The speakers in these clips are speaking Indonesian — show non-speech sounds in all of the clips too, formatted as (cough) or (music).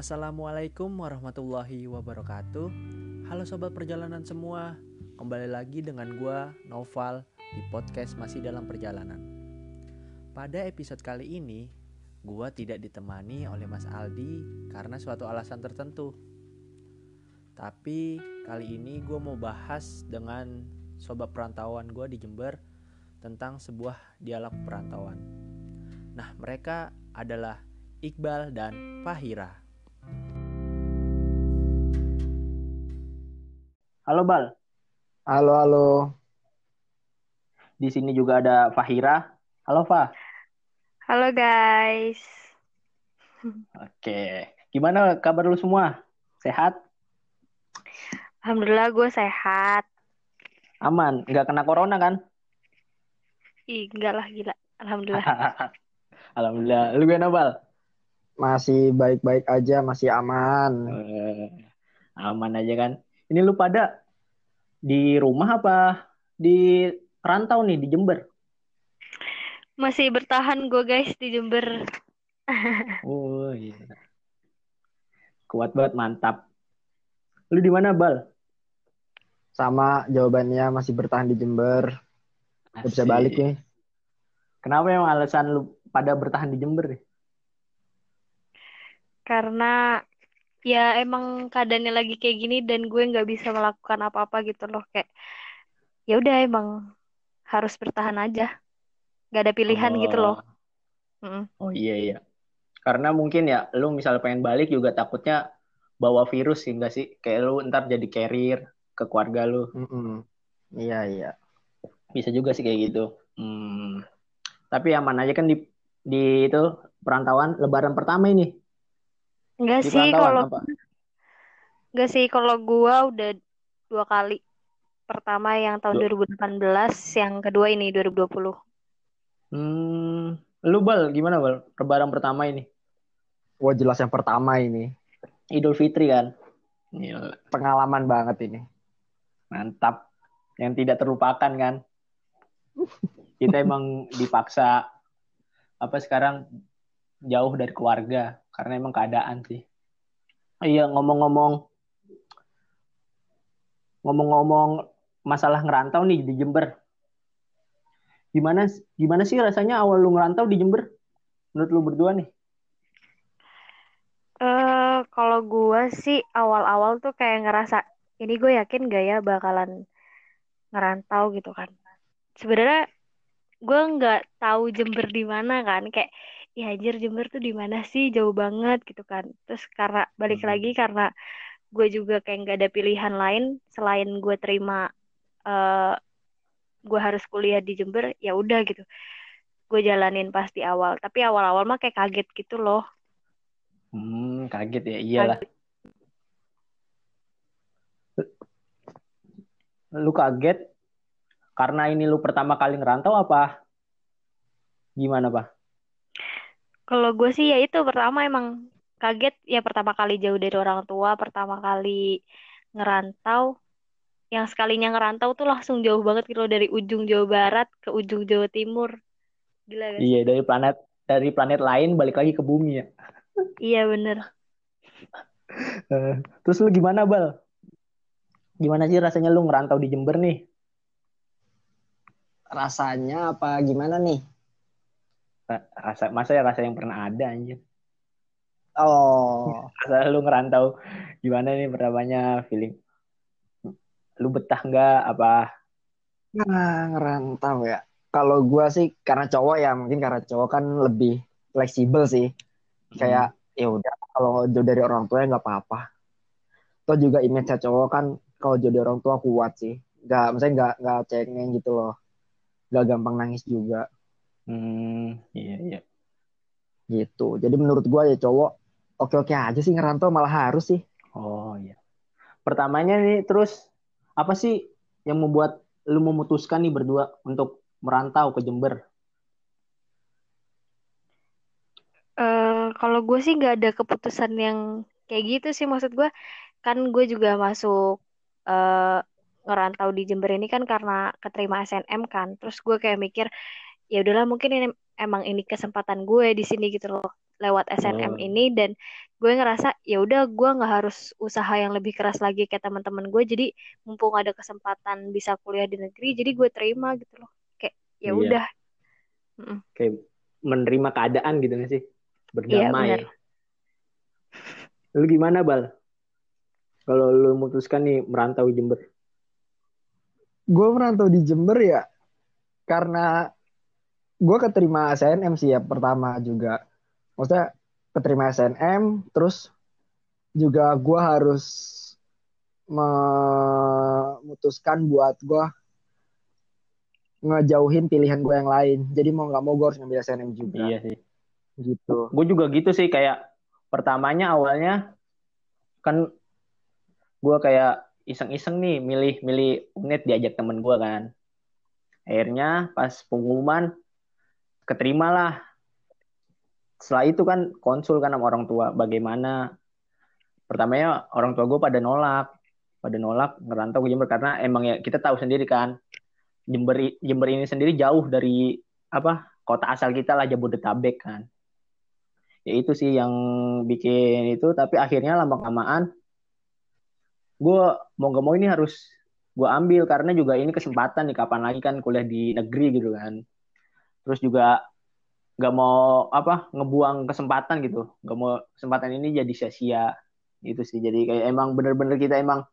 Assalamualaikum warahmatullahi wabarakatuh. Halo sobat perjalanan semua, kembali lagi dengan gua Noval di podcast masih dalam perjalanan. Pada episode kali ini, gua tidak ditemani oleh Mas Aldi karena suatu alasan tertentu. Tapi kali ini gue mau bahas dengan sobat perantauan gue di Jember tentang sebuah dialog perantauan. Nah, mereka adalah Iqbal dan Fahira. Halo Bal, Halo, halo. di sini juga ada Fahira. Halo Fah. Halo guys. Oke, gimana kabar lu semua? Sehat? Alhamdulillah gue sehat. Aman? Nggak kena corona kan? Ih, enggak lah gila. Alhamdulillah. (laughs) Alhamdulillah. Lu gimana Bal? Masih baik-baik aja, masih aman. Eh, aman aja kan? Ini lu pada di rumah apa di rantau nih di Jember? Masih bertahan gue guys di Jember. (laughs) Oh iya. Kuat banget, mantap. Lu di mana Bal? Sama jawabannya masih bertahan di Jember. Gak bisa balik nih. Kenapa emang alasan lu pada bertahan di Jember nih? Karena ya emang keadaannya lagi kayak gini dan gue nggak bisa melakukan apa-apa gitu loh. Kayak ya udah emang harus bertahan aja. Gak ada pilihan gitu loh. Mm. Oh iya iya. Karena mungkin ya lu misal pengen balik juga takutnya bawa virus sih enggak sih? Kayak lu ntar jadi carrier ke keluarga lu. Mm-mm. Iya, iya. Bisa juga sih kayak gitu. Hmm. Tapi aman aja kan di di itu perantauan lebaran pertama ini. Enggak sih kalau enggak sih kalau gue udah dua kali. Pertama yang tahun 2018, yang kedua ini 2020. Hmm. Lu Bal gimana Bal? Lebaran pertama ini. Wah, jelas yang pertama ini. Idul Fitri kan. Gila, Pengalaman banget ini. mantap. Yang tidak terlupakan kan. (laughs) Kita emang dipaksa apa sekarang jauh dari keluarga karena emang keadaan sih. Iya ngomong-ngomong ngomong-ngomong masalah ngerantau nih di Jember. Gimana gimana sih rasanya awal lu ngerantau di Jember? Menurut lu berdua nih? Eh, kalau gue sih awal-awal tuh kayak ngerasa ini gue yakin gak ya bakalan ngerantau gitu kan. Sebenarnya gue nggak tahu Jember di mana kan, kayak ya anjir Jember tuh di mana sih jauh banget gitu kan. Terus karena balik Hmm. lagi karena gue juga kayak nggak ada pilihan lain selain gue terima eh gue harus kuliah di Jember, ya udah gitu. Gue jalanin pas di awal, tapi awal-awal mah kayak kaget gitu loh. Hmm, kaget ya. Iyalah. Lu kaget karena ini lu pertama kali ngerantau apa? Gimana, Pak? Kalau gue sih ya itu pertama emang kaget ya pertama kali jauh dari orang tua, pertama kali ngerantau. Yang sekalinya ngerantau tuh langsung jauh banget gitu loh, dari ujung Jawa Barat ke ujung Jawa Timur. Gila sih? Iya, dari planet dari planet lain balik lagi ke bumi ya. Iya bener. (laughs) Eh, Terus lu gimana, Bal? Gimana sih rasanya lu ngerantau di Jember nih? Rasanya apa gimana nih? Ra- Rasa masa ya rasa yang pernah ada anjir. Oh, Rasa lu ngerantau gimana nih pertamanya feeling? Lu betah nggak apa? nah, ngerantau ya. Kalau gua sih karena cowok ya, mungkin karena cowok kan lebih fleksibel sih. Kayak ya udah kalau jauh dari orang tua ya nggak apa-apa. Toh juga image cowok kan kalau jauh dari orang tua kuat sih. Nggak, maksudnya nggak nggak cengeng gitu loh. Nggak gampang nangis juga Hmm, iya iya. gitu. Jadi menurut gua ya cowok oke-oke aja sih ngerantau malah harus sih. Oh iya. Pertamanya nih terus apa sih yang membuat lu memutuskan nih berdua untuk merantau ke Jember? Eh kalau gue sih nggak ada keputusan yang kayak gitu sih maksud gue kan gue juga masuk eh ngerantau di Jember ini kan karena keterima SNM kan terus gue kayak mikir ya udahlah mungkin ini emang ini kesempatan gue di sini gitu loh lewat SNM Oh. ini dan gue ngerasa ya udah gue nggak harus usaha yang lebih keras lagi kayak teman-teman gue jadi mumpung ada kesempatan bisa kuliah di negeri jadi gue terima gitu loh kayak ya Iya. udah Kayak menerima keadaan gitu gak sih? Iya, Berdamai. benar. Lu gimana, Bal? Kalau lu memutuskan nih merantau Jember. gue merantau di Jember ya karena gue keterima SNM sih ya pertama juga maksudnya keterima SNM terus juga gue harus memutuskan buat gue ngejauhin pilihan gue yang lain jadi mau nggak mau gue harus ngambil SNM juga Iya sih. gitu Gue juga gitu sih kayak pertamanya awalnya kan gue kayak iseng-iseng nih milih-milih unit diajak temen gue kan. Akhirnya pas pengumuman keterima lah. Setelah itu kan konsul kan sama orang tua bagaimana. Pertamanya orang tua gue pada nolak, pada nolak ngerantau ke Jember karena emang ya kita tahu sendiri kan Jember Jember ini sendiri jauh dari apa kota asal kita lah Jabodetabek kan ya itu sih yang bikin itu tapi akhirnya lama kelamaan gue mau gak mau ini harus gue ambil karena juga ini kesempatan nih kapan lagi kan kuliah di negeri gitu kan terus juga gak mau apa ngebuang kesempatan gitu. Gak mau kesempatan ini jadi sia-sia gitu sih. Jadi kayak emang bener-bener kita emang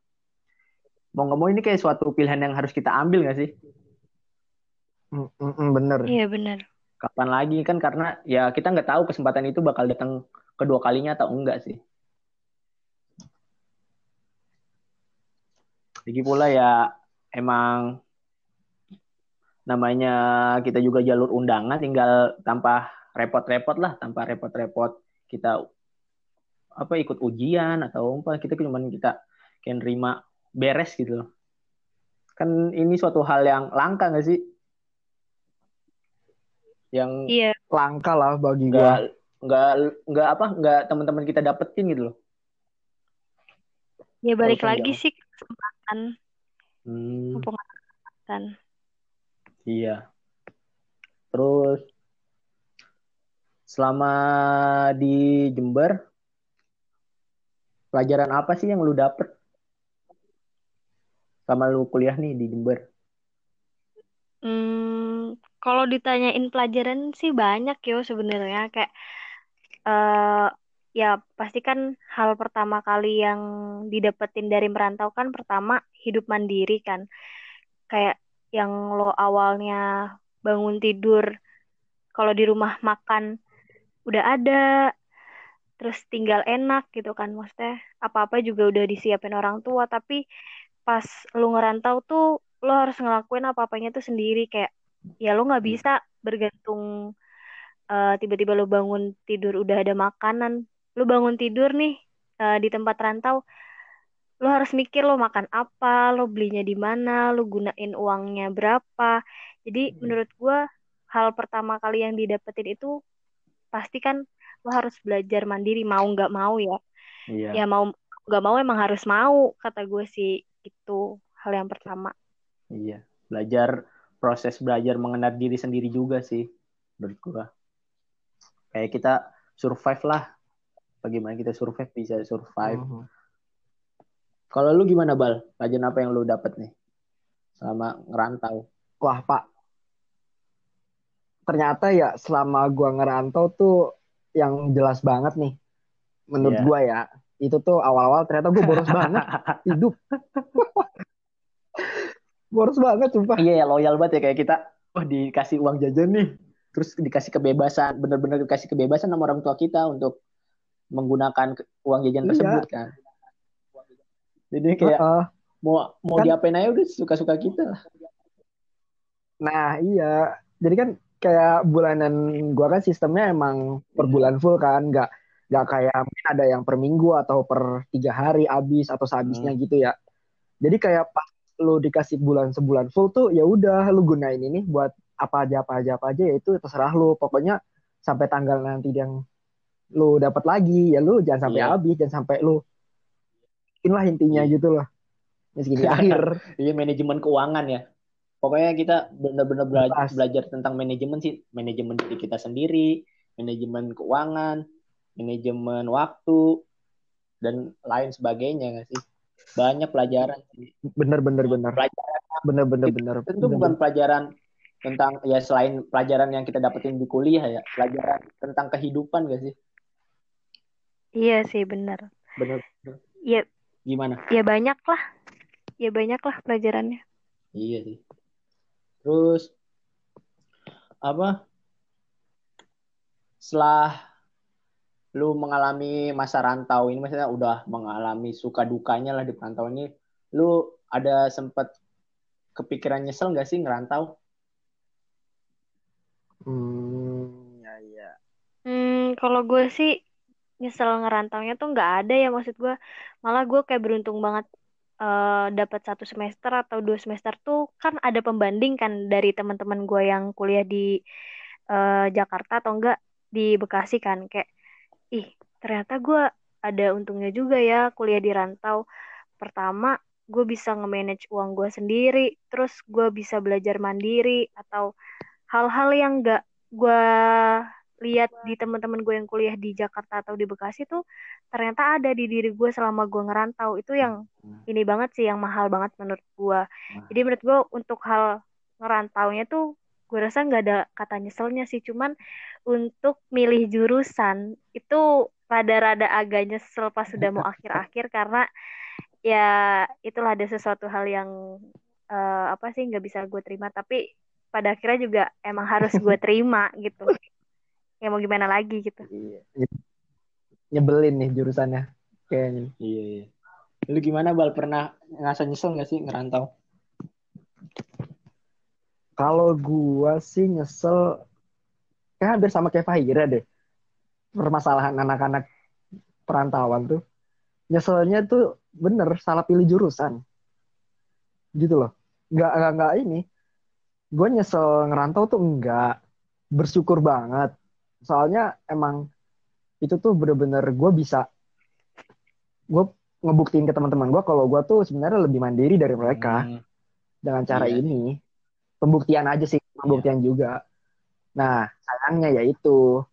mau gak mau ini kayak suatu pilihan yang harus kita ambil gak sih? Mm, mm, mm, bener. Iya benar kapan lagi kan karena ya kita nggak tahu kesempatan itu bakal datang kedua kalinya atau enggak sih. Lagi pula ya emang namanya kita juga jalur undangan tinggal tanpa repot-repot lah, tanpa repot-repot kita apa ikut ujian atau apa. Kita cuma kita kayak nerima beres gitu loh. Kan ini suatu hal yang langka nggak sih? Yang iya. langka lah bagi gue nggak nggak nggak apa nggak teman-teman kita dapetin gitu loh. Ya balik lagi sih ke kesempatan. Hmm, kesempatan iya. Terus selama di Jember pelajaran apa sih yang lu dapet? Sama lu kuliah nih di Jember. Hmm, kalau ditanyain pelajaran sih banyak yo sebenarnya. Kayak eh ya pasti kan hal pertama kali yang didapetin dari merantau kan pertama hidup mandiri kan. Kayak yang lo awalnya bangun tidur kalau di rumah makan udah ada terus tinggal enak gitu kan. Maksudnya apa-apa juga udah disiapin orang tua tapi pas lu ngerantau tuh lo harus ngelakuin apa-apanya tuh sendiri. Kayak ya lo nggak bisa bergantung eh, tiba-tiba lo bangun tidur udah ada makanan. Lo bangun tidur nih eh, di tempat rantau lo harus mikir lo makan apa lo belinya di mana lo gunain uangnya berapa. Jadi Hmm. menurut gua hal pertama kali yang didapetin itu pasti kan lo harus belajar mandiri mau nggak mau ya. Iya. Ya mau nggak mau emang harus mau kata gue sih itu hal yang pertama. Iya belajar proses belajar mengenal diri sendiri juga sih menurut gua. Kayak kita survive lah. Bagaimana kita survive bisa survive. Mhm. Kalau lu gimana Bal? Pelajaran apa yang lu dapet nih selama ngerantau? Wah, Pak. Ternyata ya selama gua ngerantau tuh yang jelas banget nih. Menurut Iya. gua ya. Itu tuh awal-awal ternyata gue boros banget (laughs) hidup. boros banget sumpah. Iya ya loyal banget ya kayak kita. Wah dikasih uang jajan nih. Terus dikasih kebebasan, bener-bener dikasih kebebasan sama orang tua kita untuk menggunakan uang jajan Iya. tersebut kan. Jadi kayak Heeh. mau mau Kan- diapain aja udah suka-suka kita lah. Nah, iya. Jadi kan kayak bulanan gua kan sistemnya emang per Iya. bulan full kan, nggak nggak kayak mungkin ada yang per minggu atau per tiga hari habis atau sehabisnya Hmm. gitu ya. Jadi kayak pas lu dikasih bulan sebulan full tuh ya udah lu gunain ini buat apa aja apa aja apa aja ya itu terserah lu. Pokoknya sampai tanggal nanti yang lu dapat lagi ya lu jangan sampai Iya. habis, jangan sampai lu inilah intinya Iya. gitu loh. Meski di (laughs) akhir. Iya manajemen keuangan ya. Pokoknya kita benar-benar bela- belajar tentang manajemen sih, manajemen diri kita sendiri, manajemen keuangan, manajemen waktu dan lain sebagainya nggak sih banyak pelajaran Bener bener bener. pelajaran Bener bener bener. itu bukan pelajaran tentang ya selain pelajaran yang kita dapetin di kuliah ya pelajaran tentang kehidupan gak sih Iya sih bener. bener Ya gimana ya banyak lah. Ya banyak lah pelajarannya. iya sih terus apa setelah lu mengalami masa rantau ini maksudnya udah mengalami suka dukanya lah di perantauan ini lu ada sempet kepikiran nyesel gak sih ngerantau Hmm, ya ya. Hmm, kalau gue sih nyesel ngerantaunya tuh nggak ada ya maksud gue. Malah gue kayak beruntung banget eh dapat satu semester atau dua semester tuh kan ada pembanding kan dari teman-teman gue yang kuliah di eh, Jakarta atau enggak di Bekasi kan kayak ih ternyata gue ada untungnya juga ya kuliah di rantau. Pertama gue bisa nge-manage uang gue sendiri, terus gue bisa belajar mandiri atau hal-hal yang nggak gue lihat di teman-teman gue yang kuliah di Jakarta atau di Bekasi tuh ternyata ada di diri gue selama gue ngerantau. Itu yang ini banget sih yang mahal banget menurut gue jadi menurut gue untuk hal ngerantaunya tuh gue rasa nggak ada kata nyeselnya sih. Cuman untuk milih jurusan itu rada-rada agak nyesel pas sudah mau akhir-akhir (laughs) karena ya itulah ada sesuatu hal yang eh, apa sih nggak bisa gue terima. Tapi pada akhirnya juga emang harus gue terima gitu (laughs) ya mau gimana lagi gitu Iya. Nyebelin nih jurusannya kayaknya. iya iya lu gimana bal pernah ngerasa nyesel gak sih ngerantau Kalau gua sih nyesel kayak hampir sama kayak Fahira deh. Permasalahan anak-anak perantauan tuh. Nyeselnya tuh bener salah pilih jurusan. Gitu loh. Nggak, nggak, nggak ini. Gue nyesel ngerantau tuh enggak. Bersyukur banget. Soalnya emang itu tuh bener-bener gue bisa gue ngebuktiin ke teman-teman gue kalau gue tuh sebenarnya lebih mandiri dari mereka Hmm, dengan cara Iya. ini. Pembuktian aja sih pembuktian juga. Nah sayangnya yaitu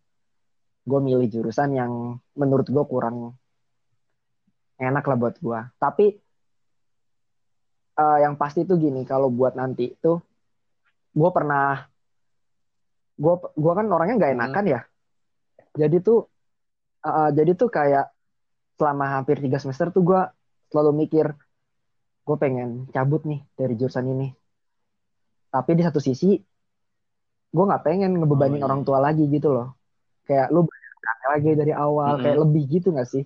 gue milih jurusan yang menurut gue kurang enak lah buat gue tapi eh, yang pasti tuh gini kalau buat nanti tuh gue pernah gue gua kan orangnya nggak enakan ya jadi tuh eh, jadi tuh kayak selama hampir tiga semester tuh gue selalu mikir gue pengen cabut nih dari jurusan ini. Tapi di satu sisi, gue nggak pengen ngebebanin Oh, iya. orang tua lagi gitu loh. Kayak lu lagi dari awal, Mm-mm. kayak lebih gitu nggak sih?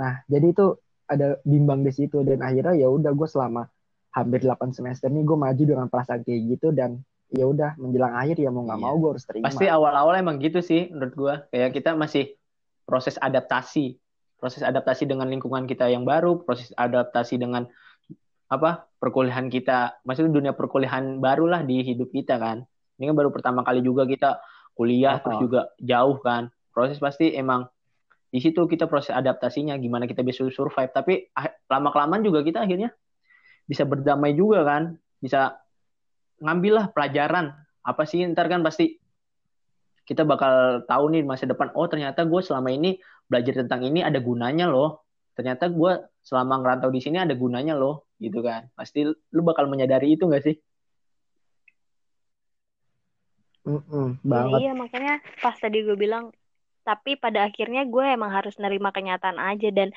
Nah, jadi itu ada bimbang di situ dan akhirnya ya udah gue selama hampir 8 semester nih gue maju dengan perasaan kayak gitu dan ya udah menjelang akhir ya mau nggak Iya. mau gue harus terima. pasti awal-awal emang gitu sih menurut gua. Kayak kita masih proses adaptasi. Proses adaptasi dengan lingkungan kita yang baru proses adaptasi dengan apa perkuliahan kita. Maksudnya dunia perkuliahan baru lah di hidup kita kan. Ini kan baru pertama kali juga kita kuliah terus Oh. juga jauh kan. Proses pasti emang di situ kita proses adaptasinya gimana kita bisa survive. Tapi lama kelamaan juga kita akhirnya bisa berdamai juga kan. Bisa ngambil lah pelajaran. Apa sih? Ntar kan pasti kita bakal tahu nih masa depan oh ternyata gue selama ini belajar tentang ini ada gunanya loh. Ternyata gue selama ngerantau di sini ada gunanya loh gitu kan. Pasti lu bakal menyadari itu gak sih? Mm-mm, Ya, banget. iya makanya pas tadi gue bilang tapi pada akhirnya gue emang harus nerima kenyataan aja dan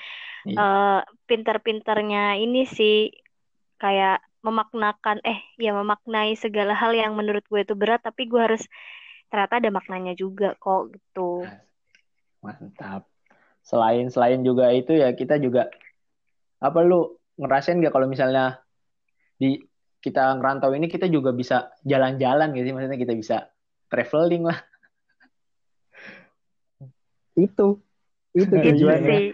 Iya. eh, pinter-pinternya ini sih kayak memaknakan eh ya memaknai segala hal yang menurut gue itu berat tapi gue harus ternyata ada maknanya juga kok gitu. mantap selain selain juga itu ya kita juga apa lu ngerasain gak kalau misalnya di kita ngerantau ini kita juga bisa jalan-jalan gitu sih maksudnya kita bisa traveling lah Itu, itu Itu Itu tujuannya. sih.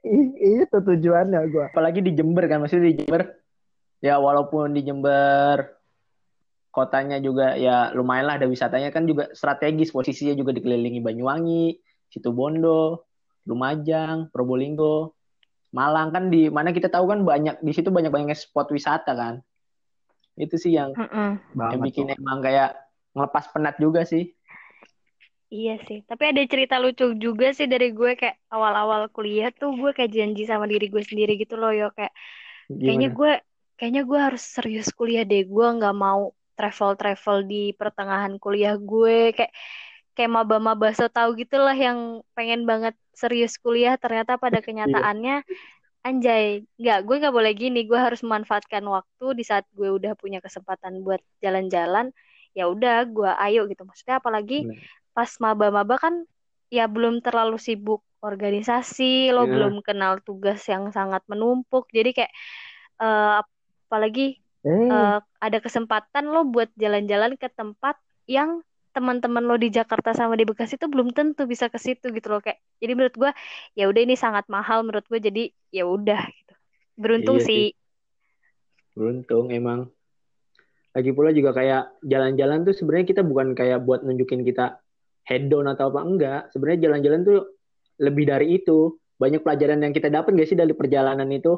I- itu tujuannya gue. apalagi di Jember kan maksudnya di Jember ya walaupun di Jember kotanya juga ya lumayan lah ada wisatanya kan juga strategis posisinya juga dikelilingi Banyuwangi, Situbondo, Lumajang, Probolinggo, Malang kan di mana kita tahu kan banyak di situ banyak banyak spot wisata kan itu sih yang Mm-mm. yang Banget bikin tuh. emang kayak ngelepas penat juga sih Iya sih, tapi ada cerita lucu juga sih dari gue kayak awal-awal kuliah tuh gue kayak janji sama diri gue sendiri gitu loh yo kayak kayaknya Gimana? gue kayaknya gue harus serius kuliah deh. Gue nggak mau travel-travel di pertengahan kuliah gue. Kayak kayak maba-maba so tau gitu lah yang pengen banget serius kuliah. Ternyata pada Iya. kenyataannya anjay nggak gue nggak boleh gini. Gue harus memanfaatkan waktu di saat gue udah punya kesempatan buat jalan-jalan. Ya udah gue ayo gitu. Maksudnya apalagi Bener. pas maba-maba kan ya belum terlalu sibuk organisasi lo Iya. belum kenal tugas yang sangat menumpuk. Jadi kayak eh, apalagi Eh, eh, ada kesempatan lo buat jalan-jalan ke tempat yang teman-teman lo di Jakarta sama di Bekasi itu belum tentu bisa ke situ gitu loh kayak jadi menurut gue ya udah ini sangat mahal menurut gue jadi ya udah gitu beruntung Iya sih sih. Beruntung emang. Lagi pula juga kayak jalan-jalan tuh sebenarnya kita bukan kayak buat nunjukin kita hedon atau apa enggak. Sebenarnya jalan-jalan tuh lebih dari itu. Banyak pelajaran yang kita dapat gak sih dari perjalanan itu?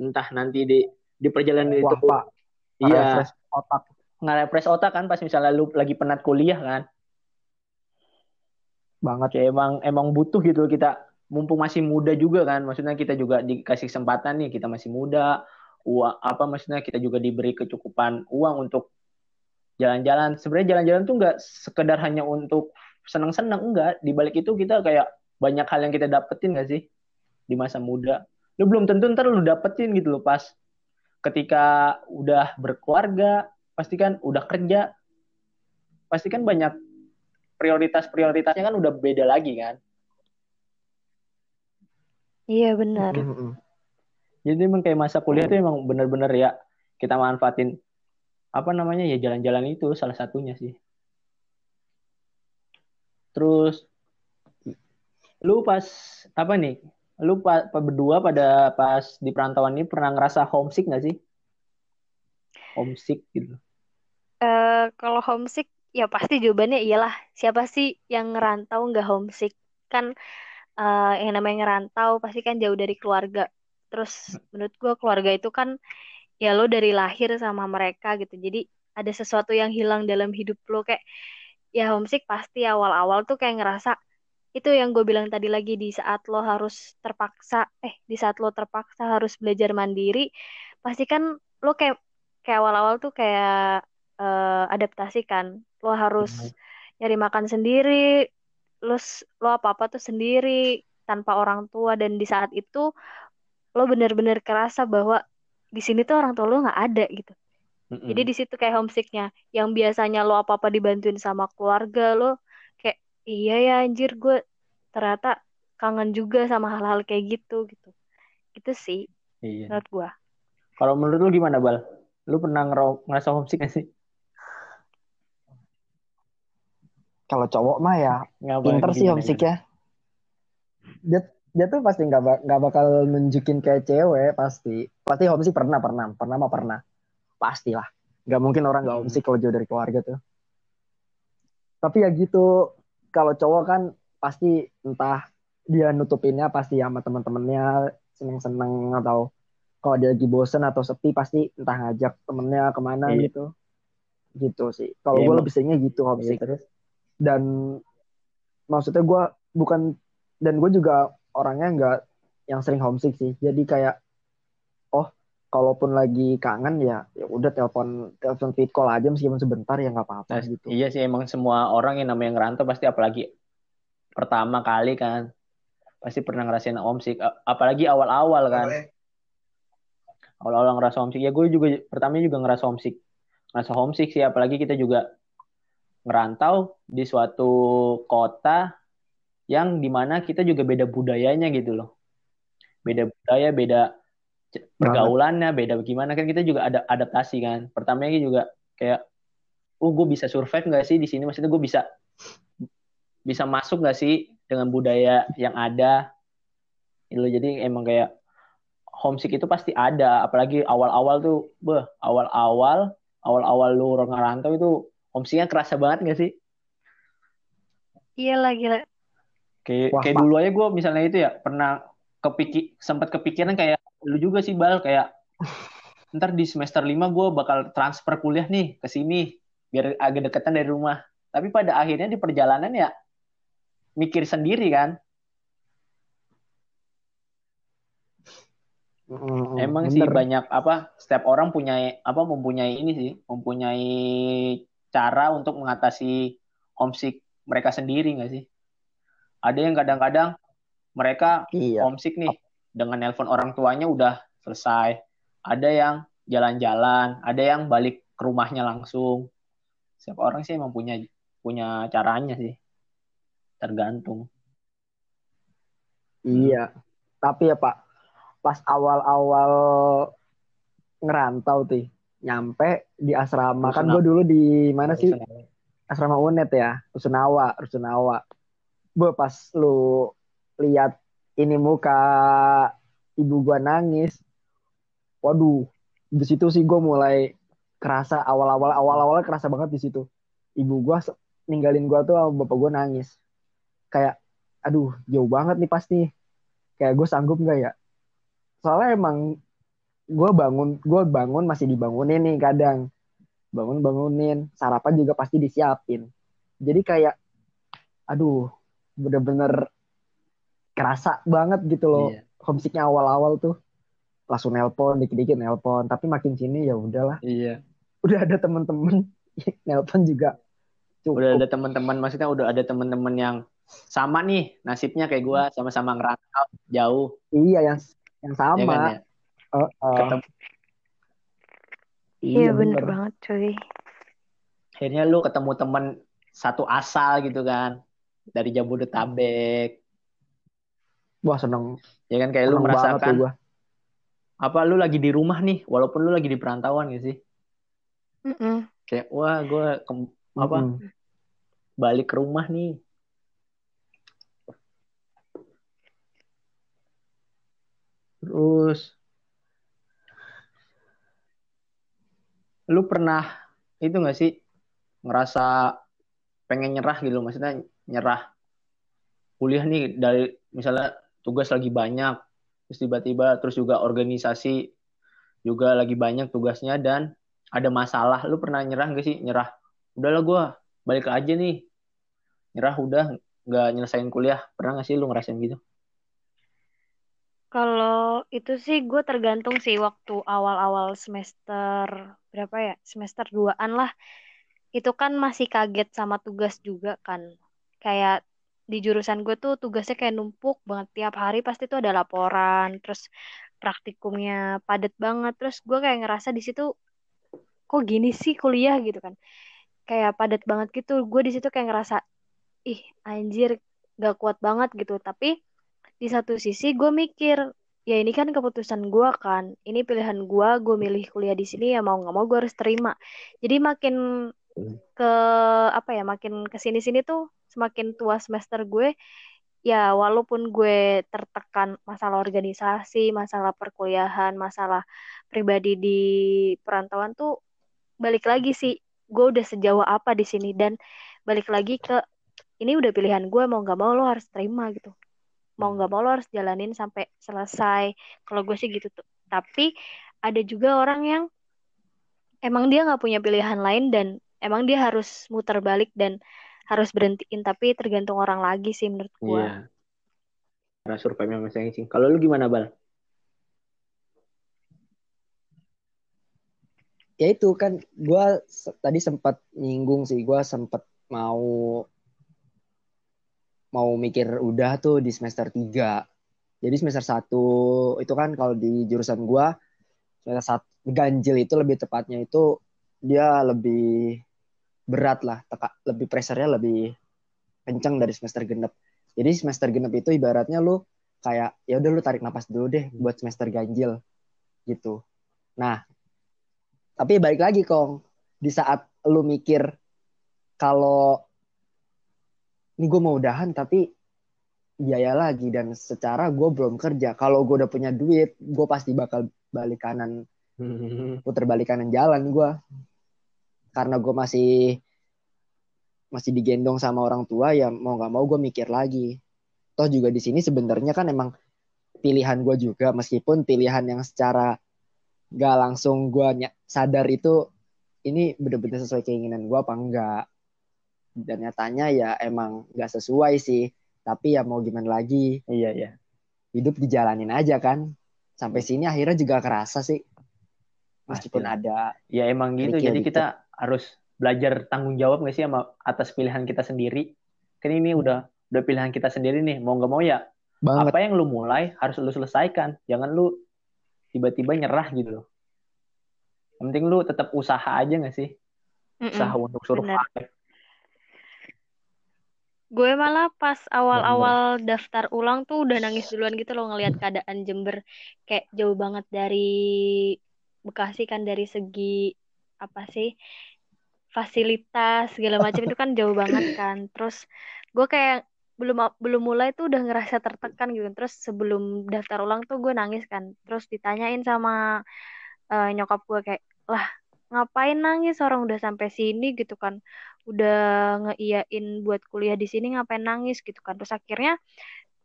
Entah nanti di di perjalanan itu. wah pak, Iya, otak. nge-refresh otak kan pas misalnya lu lagi penat kuliah kan. banget. Kayak emang emang butuh gitu kita mumpung masih muda juga kan. Maksudnya kita juga dikasih kesempatan nih, kita masih muda. Uang apa maksudnya kita juga diberi kecukupan uang untuk jalan-jalan. Sebenarnya jalan-jalan tuh nggak sekedar hanya untuk senang-senang enggak. Di balik itu kita kayak banyak hal yang kita dapetin nggak sih di masa muda. Lu belum tentu ntar lu dapetin gitu loh pas ketika udah berkeluarga, pasti kan udah kerja, pasti kan banyak prioritas-prioritasnya kan udah beda lagi kan. iya benar. Jadi emang kayak masa kuliah tuh emang bener-bener ya kita manfaatin apa namanya ya jalan-jalan itu salah satunya sih. Terus lu pas apa nih? Lu pa, berdua pada pas di perantauan ini pernah ngerasa homesick gak sih? Homesick gitu. Eh, kalau homesick ya pasti jawabannya iyalah. Siapa sih yang ngerantau nggak homesick? Kan eh, yang namanya ngerantau pasti kan jauh dari keluarga. Terus menurut gue keluarga itu kan ya lo dari lahir sama mereka gitu. Jadi ada sesuatu yang hilang dalam hidup lo. Kayak ya homesick pasti awal-awal tuh kayak ngerasa itu yang gue bilang tadi lagi di saat lo harus terpaksa eh di saat lo terpaksa harus belajar mandiri pasti kan lo kayak kayak awal-awal tuh kayak eh, adaptasi kan. Lo harus nyari makan sendiri lo lo apa-apa tuh sendiri tanpa orang tua. Dan di saat itu lo bener-bener kerasa bahwa di sini tuh orang tua lo nggak ada gitu. Mm-mm. jadi di situ kayak homesicknya. Yang biasanya lo apa-apa dibantuin sama keluarga lo iya ya anjir gue ternyata kangen juga sama hal-hal kayak gitu gitu gitu sih Iya. menurut gue Kalau menurut lu gimana, Bal? Lu pernah ngero- ngerasa homesick gak sih? Kalau cowok mah ya Ngapa? pinter sih homesick ya. Dia dia tuh pasti nggak nggak bakal nunjukin kayak cewek pasti. Pasti homesick pernah pernah pernah mah pernah. Pastilah. Nggak mungkin orang nggak homesick kalau jauh dari keluarga tuh. Tapi ya gitu. Kalau cowok kan pasti entah dia nutupinnya pasti sama teman-temannya seneng-seneng atau kalau dia lagi bosen atau sepi pasti entah ngajak temennya ke mana Iya. gitu. Gitu sih. Kalau Iya, gue lebih seringnya gitu Iya, homesick terus? dan maksudnya gue bukan dan gue juga orangnya nggak yang sering homesick sih. Jadi kayak kalaupun lagi kangen ya ya udah telepon telepon quick call aja meskipun sebentar ya nggak apa-apa Nah, gitu. Iya sih emang semua orang yang namanya ngerantau pasti apalagi pertama kali kan pasti pernah ngerasain homesick A- apalagi awal-awal kan. Awal-awal ngerasa homesick. Ya gue juga pertamanya juga ngerasa homesick. Ngerasa homesick sih apalagi kita juga ngerantau di suatu kota yang di mana kita juga beda budayanya gitu loh. Beda budaya beda pergaulannya beda gimana. Kan kita juga ada adaptasi kan. Pertamanya juga kayak oh gue bisa survive nggak sih di sini? Maksudnya gue bisa bisa masuk nggak sih dengan budaya yang ada? Itu jadi emang kayak homesick itu pasti ada. Apalagi awal-awal tuh beh awal-awal awal-awal lu orang ngerantau itu homesicknya kerasa banget nggak sih? Iya lah gila. Kayak kayak dulu aja gue misalnya itu ya pernah kepikir sempat kepikiran kayak lu juga sih bal kayak (laughs) ntar di semester 5 gue bakal transfer kuliah nih ke sini biar agak deketan dari rumah tapi pada akhirnya di perjalanan ya mikir sendiri kan Mm, emang sih bener. banyak apa setiap orang punya apa mempunyai ini sih mempunyai cara untuk mengatasi homesick mereka sendiri nggak sih ada yang kadang-kadang mereka Iya. homesick nih dengan nelpon orang tuanya udah selesai ada yang jalan-jalan ada yang balik ke rumahnya langsung setiap orang sih emang punya punya caranya sih tergantung Iya. Tapi ya Pak, pas awal-awal ngerantau tuh, nyampe di asrama kan Rusunawa. gue dulu di mana sih? Asrama Unet ya, Rusunawa, Rusunawa. Gue pas lu lihat ini muka ibu gua nangis, waduh, di situ sih gue mulai kerasa awal-awal awal-awal kerasa banget di situ. Ibu gua ninggalin gua tuh sama bapak gua nangis. Kayak, aduh, jauh banget nih pasti. Kayak gue sanggup nggak ya? Soalnya emang gue bangun, gue bangun masih dibangunin nih kadang. Bangun bangunin, sarapan juga pasti disiapin. Jadi kayak, aduh, bener-bener kerasa banget gitu loh. Iya. homesicknya awal-awal tuh. Langsung nelpon dikit-dikit nelpon. Tapi makin sini ya udahlah. Iya. udah ada temen-temen. (laughs) Nelpon juga cukup. Udah ada teman-teman, maksudnya udah ada teman-teman yang sama nih. Nasibnya kayak gua, sama-sama ngerantau jauh, iya yang yang ya sama kan ya. Oh, oh. Ketemu. Iya bener banget cuy. Akhirnya lu ketemu teman satu asal gitu kan, dari Jabodetabek, wah seneng ya kan kayak lu seneng merasakan gua apa lu lagi di rumah nih, walaupun lu lagi di perantauan gitu sih, Mm-mm. kayak wah gua ke- apa Mm-mm. balik ke rumah nih. Terus lu pernah itu nggak sih ngerasa pengen nyerah gitu maksudnya nyerah kuliah nih dari misalnya tugas lagi banyak terus tiba-tiba terus juga organisasi juga lagi banyak tugasnya dan ada masalah lu pernah nyerah nggak sih nyerah udahlah gua balik aja nih nyerah udah nggak nyelesain kuliah pernah nggak sih lu ngerasain gitu Kalau itu sih gue tergantung sih waktu awal-awal semester berapa ya? Semester 2-an lah. Itu kan masih kaget sama tugas juga kan. Kayak di jurusan gue tuh tugasnya kayak numpuk banget tiap hari pasti tuh ada laporan, terus praktikumnya padat banget. Terus gue kayak ngerasa di situ kok gini sih kuliah gitu kan. Kayak padat banget gitu. Gue di situ kayak ngerasa ih anjir gak kuat banget gitu. Tapi di satu sisi gue mikir ya ini kan keputusan gue kan ini pilihan gue gue milih kuliah di sini ya mau nggak mau gue harus terima jadi makin ke apa ya makin ke sini sini tuh semakin tua semester gue ya walaupun gue tertekan masalah organisasi masalah perkuliahan masalah pribadi di perantauan tuh balik lagi sih gue udah sejauh apa di sini. Dan balik lagi ke ini udah pilihan gue mau nggak mau lo harus terima gitu. Mau nggak mau lo harus jalanin sampai selesai. Kalau gue sih gitu tuh. Tapi ada juga orang yang emang dia nggak punya pilihan lain dan emang dia harus muter balik dan harus berhentiin tapi tergantung orang lagi sih menurut gue Iya. Karena surveinya masing-masing. Kalau lu gimana, Bal? ya itu kan gue tadi sempat nyinggung sih gue sempat mau mau mikir udah tuh di semester 3 jadi semester 1 itu kan kalau di jurusan gue semester 1 ganjil itu lebih tepatnya itu dia lebih berat lah teka, lebih pressure-nya lebih kencang dari semester genep. Jadi semester genep itu ibaratnya lu kayak ya udah lu tarik napas dulu deh buat semester ganjil gitu. Nah tapi balik lagi kong. Di saat lu mikir kalau ini gue mau udahan tapi biaya lagi dan secara gue belum kerja. Kalau gue udah punya duit gue pasti bakal balik kanan puter balik kanan jalan gue karena gue masih masih digendong sama orang tua ya mau nggak mau gue mikir lagi toh juga di sini sebenarnya kan emang pilihan gue juga meskipun pilihan yang secara gak langsung gue sadar itu ini bener-bener sesuai keinginan gue apa enggak dan nyatanya ya emang gak sesuai sih Tapi ya mau gimana lagi, Iya, iya. hidup dijalanin aja kan. Sampai sini akhirnya juga kerasa sih. Meskipun Pasti. ada Ya emang gitu. Jadi kita harus belajar tanggung jawab nggak sih sama atas pilihan kita sendiri. Kan ini udah udah pilihan kita sendiri nih. Mau nggak mau ya banget. apa yang lu mulai harus lu selesaikan. Jangan lu tiba-tiba nyerah gitu loh. Yang penting lu tetap usaha aja nggak sih? Mm-mm. Usaha untuk survive. Gue malah pas awal-awal daftar ulang tuh udah nangis duluan gitu loh ngelihat keadaan Jember kayak jauh banget dari Bekasi kan dari segi apa sih fasilitas segala macam itu kan jauh banget kan. Terus gue kayak belum belum mulai tuh udah ngerasa tertekan gitu. Terus sebelum daftar ulang tuh gue nangis kan. Terus ditanyain sama eh, nyokap gue kayak lah ngapain nangis orang udah sampai sini gitu kan udah ngeiyain buat kuliah di sini ngapain nangis gitu kan terus akhirnya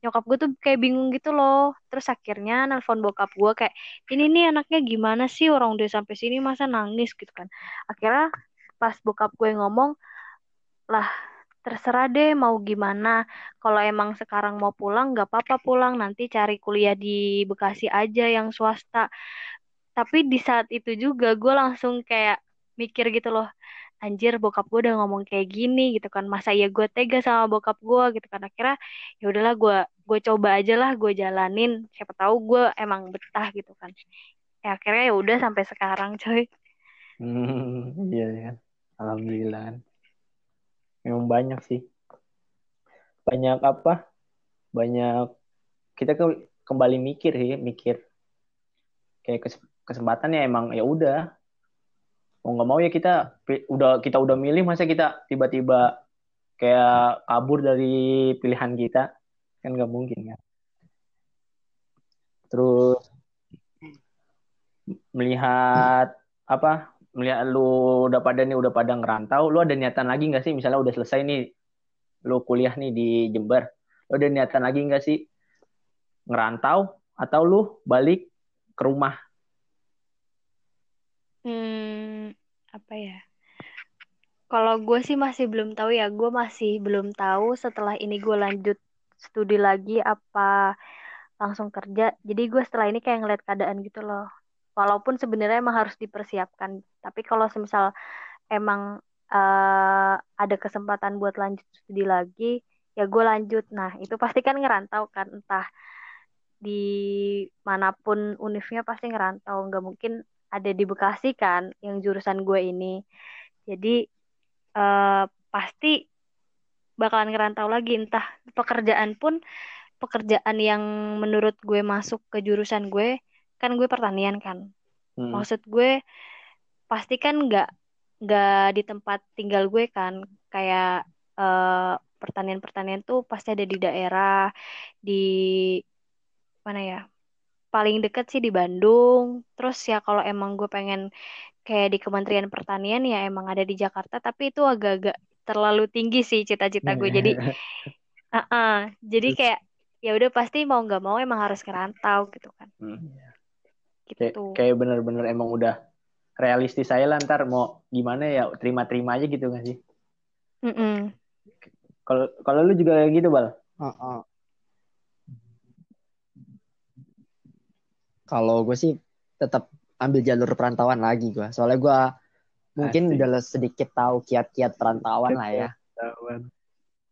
nyokap gue tuh kayak bingung gitu loh. Terus akhirnya nelpon bokap gue kayak ini nih anaknya gimana sih? Orang udah sampai sini masa nangis? Gitu kan. Akhirnya pas bokap gue ngomong lah terserah deh mau gimana. Kalau emang sekarang mau pulang nggak apa-apa pulang. Nanti cari kuliah di Bekasi aja yang swasta. Tapi di saat itu juga gue langsung kayak mikir gitu loh anjir bokap gue udah ngomong kayak gini gitu kan masa iya gue tega sama bokap gue gitu kan akhirnya ya udahlah gue gue coba aja lah gue jalanin siapa tahu gue emang betah gitu kan ya akhirnya ya udah sampai sekarang coy Hmm, iya kan. Alhamdulillah kan. Memang banyak sih. Banyak apa? Banyak kita ke, kembali mikir sih, mikir kayak kes- kesempatan ya emang ya udah. Mau nggak mau ya kita udah kita udah milih masa kita tiba-tiba kayak kabur dari pilihan kita? Kan nggak mungkin kan. Terus melihat apa melihat lu udah pada nih udah pada ngerantau lu ada niatan lagi nggak sih? Misalnya udah selesai nih lu kuliah nih di Jember lu ada niatan lagi nggak sih? Ngerantau atau lu balik ke rumah? Hmm, apa ya? Kalau gue sih masih belum tahu ya, gue masih belum tahu setelah ini gue lanjut studi lagi apa langsung kerja. Jadi gue setelah ini kayak ngeliat keadaan gitu loh. Walaupun sebenarnya emang harus dipersiapkan, tapi kalau semisal emang eh, ada kesempatan buat lanjut studi lagi, ya gue lanjut. Nah, itu pasti kan ngerantau kan, entah di mana pun univnya pasti ngerantau. Nggak mungkin ada di Bekasi kan, yang jurusan gue ini. Jadi eh, pasti bakalan ngerantau lagi entah pekerjaan pun pekerjaan yang menurut gue masuk ke jurusan gue kan gue pertanian kan Hmm. maksud gue pasti kan nggak nggak di tempat tinggal gue kan kayak eh, pertanian-pertanian tuh pasti ada di daerah di mana ya paling deket sih di Bandung terus ya kalau emang gue pengen kayak di Kementerian Pertanian ya emang ada di Jakarta tapi itu agak-agak terlalu tinggi sih cita-cita gue jadi (laughs) uh-uh. jadi kayak ya udah pasti mau nggak mau emang harus ngerantau gitu kan Hmm. kayak gitu kayak bener-bener emang udah realistis saya lah ntar mau gimana ya terima-terima aja gitu nggak sih kalau kalau lu juga kayak gitu bal Heeh. Kalau gue sih tetap ambil jalur perantauan lagi gue. Soalnya gue mungkin Asik. udah sedikit tahu kiat-kiat perantauan lah ya.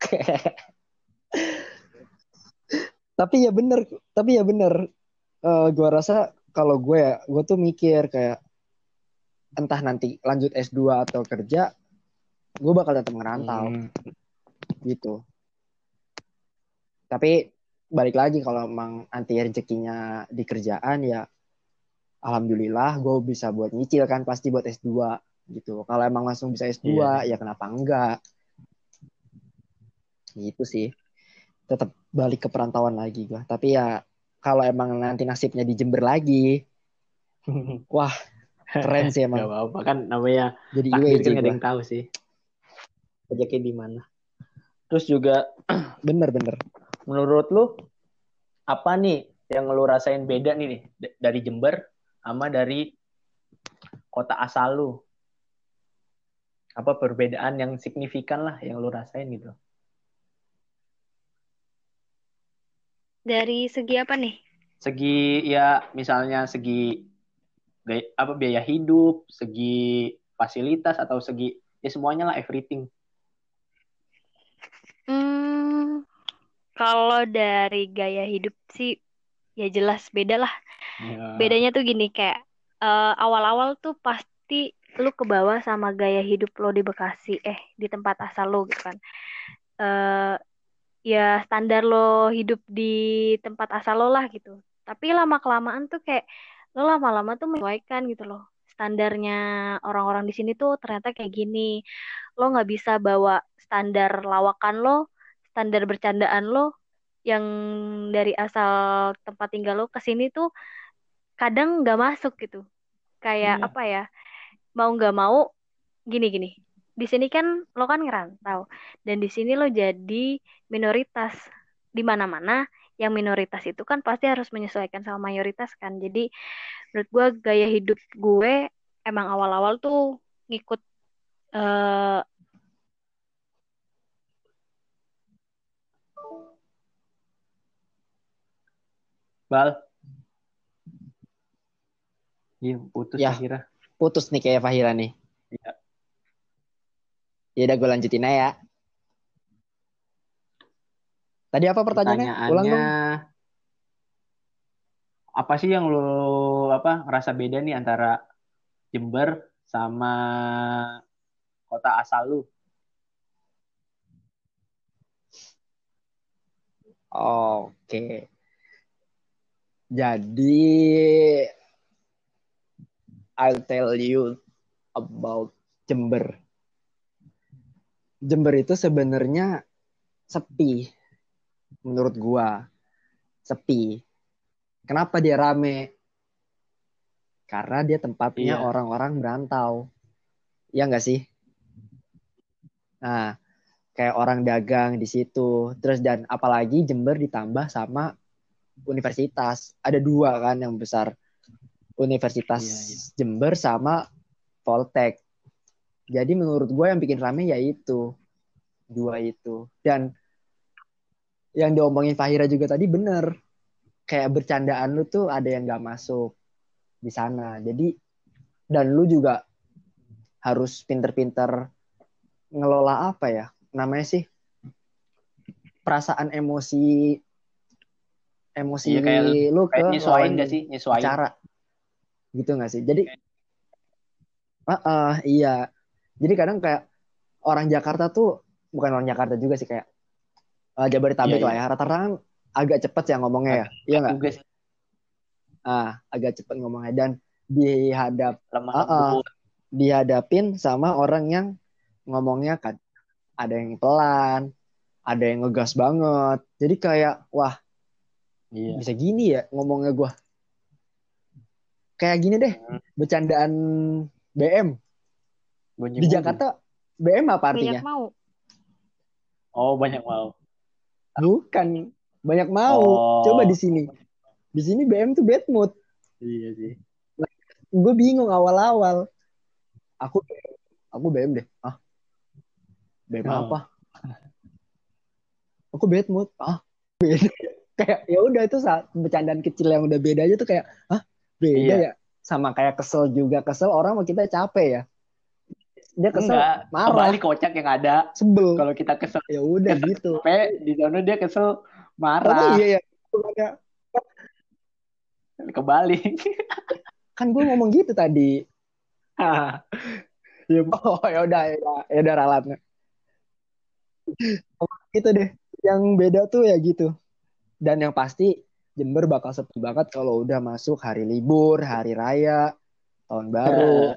(laughs) tapi ya bener, tapi ya bener. Eh gue rasa kalau gue ya, gue tuh mikir kayak entah nanti lanjut S2 atau kerja, gue bakal tetap ngerantau Hmm. gitu. Tapi balik lagi kalau emang nanti rezekinya di kerjaan ya alhamdulillah gue bisa buat nyicil kan pasti buat S2 gitu. Kalau emang langsung bisa S2 Iya. ya kenapa enggak? Gitu sih. Tetap balik ke perantauan lagi gue. Tapi ya kalau emang nanti nasibnya di Jember lagi, (laughs) wah keren sih Gak emang. apa-apa kan namanya Jadi takdir UAJ kan ada gue. yang tahu sih rezeki di mana terus juga (clears throat) Bener-bener. Menurut lu apa nih yang lu rasain beda nih nih dari Jember sama dari kota asal lu apa perbedaan yang signifikan lah yang lu rasain gitu Dari segi apa nih? Segi ya misalnya segi gaya, apa biaya hidup, segi fasilitas atau segi ya semuanya lah everything. Hmm, kalau dari gaya hidup sih ya jelas beda lah. Ya. Bedanya tuh gini kayak eh, awal-awal tuh pasti lu ke bawah sama gaya hidup lo di Bekasi, eh di tempat asal lo gitu kan. Eh ya standar lo hidup di tempat asal lo lah gitu. Tapi lama kelamaan tuh kayak lo lama-lama tuh menyesuaikan gitu loh. Standarnya orang-orang di sini tuh ternyata kayak gini. Lo nggak bisa bawa standar lawakan lo, standar bercandaan lo yang dari asal tempat tinggal lo ke sini tuh kadang nggak masuk gitu. Kayak Iya. apa ya? Mau nggak mau gini-gini. Di sini kan lo kan ngerantau dan di sini lo jadi minoritas di mana-mana yang minoritas itu kan pasti harus menyesuaikan sama mayoritas kan. Jadi menurut gue gaya hidup gue emang awal-awal tuh ngikut eh Bal. Iya, putus Ya. akhirnya. Putus nih kayak Fahira nih. Iya. Ya udah gue lanjutin aja ya. Tadi apa pertanyaannya? Ulang dong. apa sih yang lo apa ngerasa beda nih antara Jember sama kota asal lu? Oke. Jadi I'll tell you about Jember. Jember itu sebenarnya sepi menurut gua. Sepi. Kenapa dia rame? Karena dia tempatnya Iya. orang-orang berantau. Iya nggak sih? Nah, kayak orang dagang di situ. Terus dan apalagi Jember ditambah sama universitas. Ada dua kan yang besar. Universitas Iya, iya. Jember sama Voltek. Jadi menurut gue yang bikin rame ya itu. Dua itu. Dan yang diomongin Fahira juga tadi bener. Kayak bercandaan lu tuh ada yang gak masuk di sana. Jadi dan lu juga harus pinter-pinter ngelola apa ya? Namanya sih perasaan emosi emosi Iya, kayak- lu ke Kayak nyesuain gak sih? Nyesuain. bicara. Gitu nggak sih? Jadi Ah, ah, iya. Jadi kadang kayak orang Jakarta tuh bukan orang Jakarta juga sih kayak eh, Jabodetabek Iya, lah ya. rata-rata kan agak cepet ya ngomongnya ya. Iya nggak? sih. Ah agak cepet ngomongnya. Dan dihadap lemah Ah, ah. lembut. dihadapin sama orang yang ngomongnya kan ada yang pelan ada yang ngegas banget. Jadi kayak wah Iya. bisa gini ya ngomongnya gua kayak gini deh Hmm. bercandaan BM Bunyi di bunyi. Jakarta BM apa artinya banyak mau. Oh, banyak mau. bukan banyak mau Oh. coba di sini di sini BM tuh bad mood Iya sih. gue bingung awal-awal aku aku BM deh ah BM Oh. apa aku bad mood ah kayak ya udah itu saat bercandaan kecil yang udah beda aja tuh kayak ah beda Iya. ya? Sama kayak kesel juga. Kesel orang mau kita capek ya. Dia kesel Enggak, marah. kembali kocak yang ada. sebel. Kalau kita kesel ya udah gitu. capek, di sana dia kesel oh marah. iya ya? Bukannya- Kebalik. kan gue ngomong gitu tadi. (laughs) Ya, oh ya udah ya udah ya udah ralat. Gitu deh. Yang beda tuh ya gitu dan yang pasti Jember bakal sepi banget kalau udah masuk hari libur hari raya tahun baru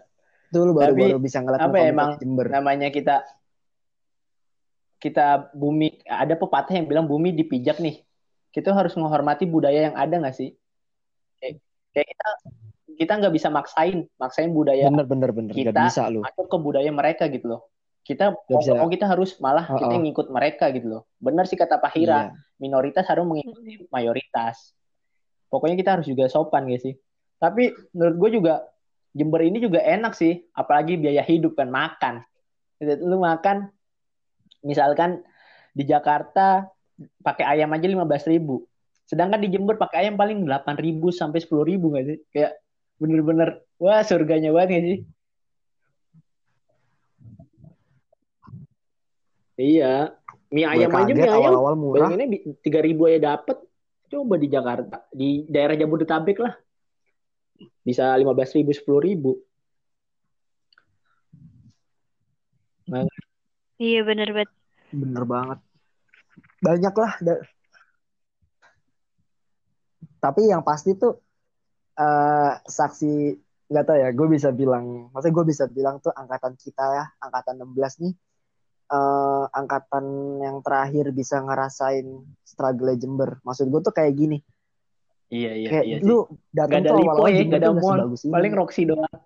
itu lu baru baru bisa ngeliat apa ya, emang Jember namanya kita kita bumi ada pepatah yang bilang bumi dipijak nih. Kita harus menghormati budaya yang ada nggak sih? Kayak, kayak kita kita nggak bisa maksain maksain budaya bener bener bener kita gak bisa lu masuk ke budaya mereka gitu loh. Kita mau bisa. mau kita harus malah kita Uh-uh. ngikut mereka gitu loh. Benar sih kata Pak Hira, Iya. minoritas harus mengikuti mayoritas. Pokoknya kita harus juga sopan gak sih? Tapi menurut gue juga Jember ini juga enak sih, apalagi biaya hidup kan makan. Lu makan, misalkan di Jakarta pakai ayam aja 15.000 ribu. Sedangkan di Jember pakai ayam paling 8.000 sampai 10.000 nggak sih? Kayak bener-bener wah surganya banget nggak sih? Iya, mie Gue ayam aja mie ayam. awal-awal murah. Bayanginnya bi- 3.000 aja dapet. Coba di Jakarta, di daerah Jabodetabek lah. Bisa 15.000, 10.000. Nah, Iya bener banget. Bener banget. Banyak lah. da- Tapi yang pasti tuh eh saksi nggak tahu ya. Gue bisa bilang, maksudnya gue bisa bilang tuh angkatan kita ya, angkatan 16 nih, eh angkatan yang terakhir bisa ngerasain struggle Jember. Maksud gue tuh kayak gini. iya, iya, kayak iya sih. lu Gak datang ada tuh lipo awal-awal ya, gak ada mall. Paling Roxy doang.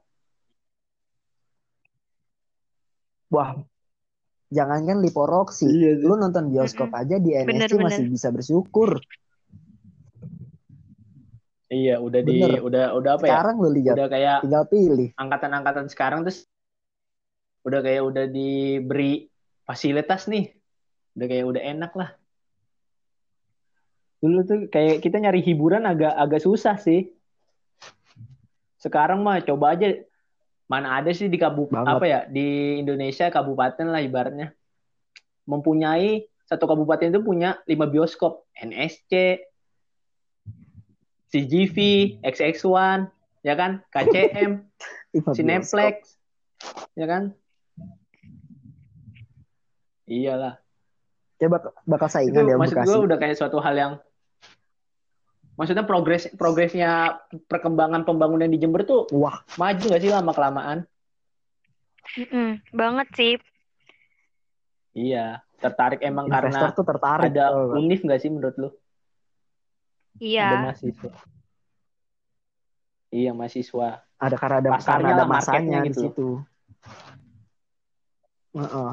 Wah, jangankan Lipo Roxy, Iya sih. lu nonton bioskop aja di NSC Bener, masih bisa bersyukur. Iya, udah di Bener. udah udah apa ya? Sekarang lu lihat, Udah kayak tinggal pilih. angkatan-angkatan sekarang terus udah kayak udah diberi fasilitas nih. Udah kayak udah enak lah. Dulu tuh kayak kita nyari hiburan agak agak susah sih. Sekarang mah coba aja mana ada sih di kabupaten apa ya di Indonesia kabupaten lah ibaratnya mempunyai satu kabupaten itu punya lima bioskop NSC, CGV, XX1, ya kan, KCM. (laughs) Cineplex, ya kan? Iyalah. Kayak bak- bakal Itu saingan ya maksud Bekasi. gue udah kayak suatu hal yang maksudnya progres progresnya perkembangan pembangunan di Jember tuh Wah, maju gak sih lama kelamaan? Mm-mm, banget sih. Iya, tertarik emang investor karena tuh tertarik. ada gak? unif gak sih menurut lu? Ada Iya. mahasiswa. Iya, mahasiswa. Ada karena ada Pasarnya karena ada masanya di gitu loh. situ. Heeh,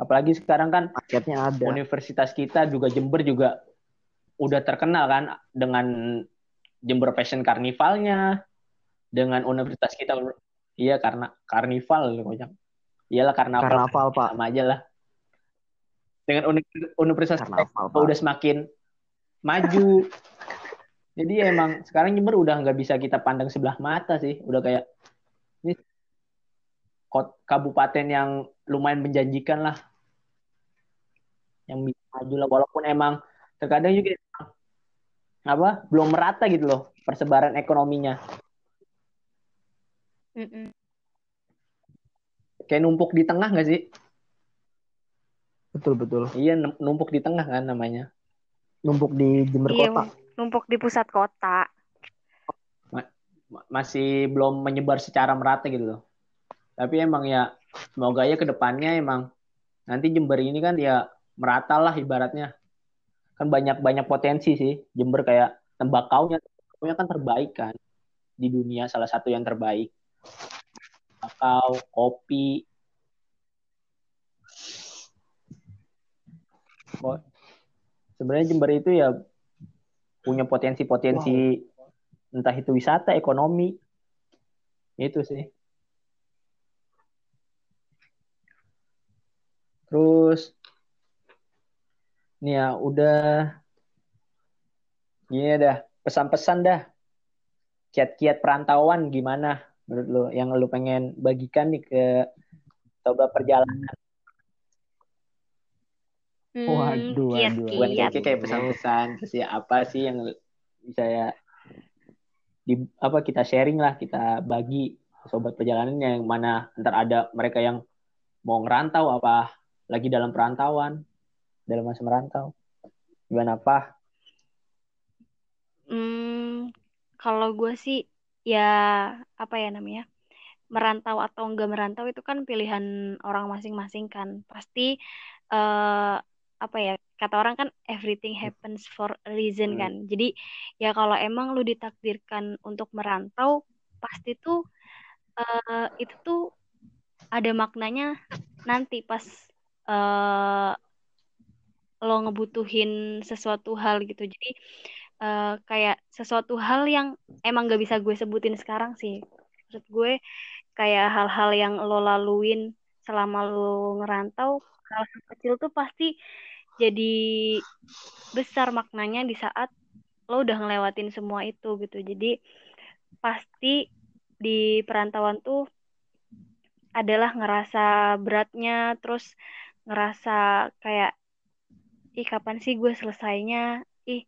Apalagi sekarang kan marketnya ada. universitas kita juga Jember juga udah terkenal kan dengan Jember Fashion Carnivalnya dengan universitas kita iya karena karnival kocak iyalah karnaval Karnaval, Pak. sama aja lah dengan uni- universitas kita Karnaval, Pak. udah semakin maju (laughs) jadi emang sekarang Jember udah nggak bisa kita pandang sebelah mata sih udah kayak ini kot kabupaten yang lumayan menjanjikan lah yang bisa maju lah walaupun emang terkadang juga apa belum merata gitu loh persebaran ekonominya Mm-mm. kayak numpuk di tengah nggak sih Betul betul. iya num- numpuk di tengah kan namanya Numpuk di Jember Iya, kota. numpuk di pusat kota. Ma- masih belum menyebar secara merata gitu loh tapi emang ya semoga ya ke depannya emang nanti Jember ini kan ya merata lah ibaratnya. Kan banyak banyak potensi sih Jember kayak tembakaunya. Tembakaunya kan terbaik kan di dunia salah satu yang terbaik. Tembakau kopi. Oh, sebenarnya Jember itu ya punya potensi-potensi entah itu wisata ekonomi. Itu sih terus nih ya udah. Gini dah pesan-pesan dah. Kiat-kiat perantauan gimana menurut lo yang lo pengen bagikan nih ke coba perjalanan. Hmm, Waduh, waduh, kiat-kiat. bukan Iya. kayak kayak pesan-pesan ya apa sih yang bisa ya di apa kita sharing lah kita bagi sobat perjalanan yang mana ntar ada mereka yang mau ngerantau apa lagi dalam perantauan dalam masa merantau. Gimana apa Hmm, kalau gue sih ya apa ya namanya merantau atau enggak merantau itu kan pilihan orang masing-masing kan. Pasti eh apa ya kata orang kan everything happens for a reason Hmm. kan. Jadi ya kalau emang lu ditakdirkan untuk merantau pasti tuh eh itu tuh ada maknanya nanti pas eh lo ngebutuhin sesuatu hal gitu jadi eh, kayak sesuatu hal yang emang gak bisa gue sebutin sekarang sih. Maksud gue kayak hal-hal yang lo laluin selama lo ngerantau, hal kecil tuh pasti jadi besar maknanya di saat lo udah ngelewatin semua itu gitu jadi pasti di perantauan tuh adalah ngerasa beratnya terus ngerasa kayak ih kapan sih gue selesainya? Ih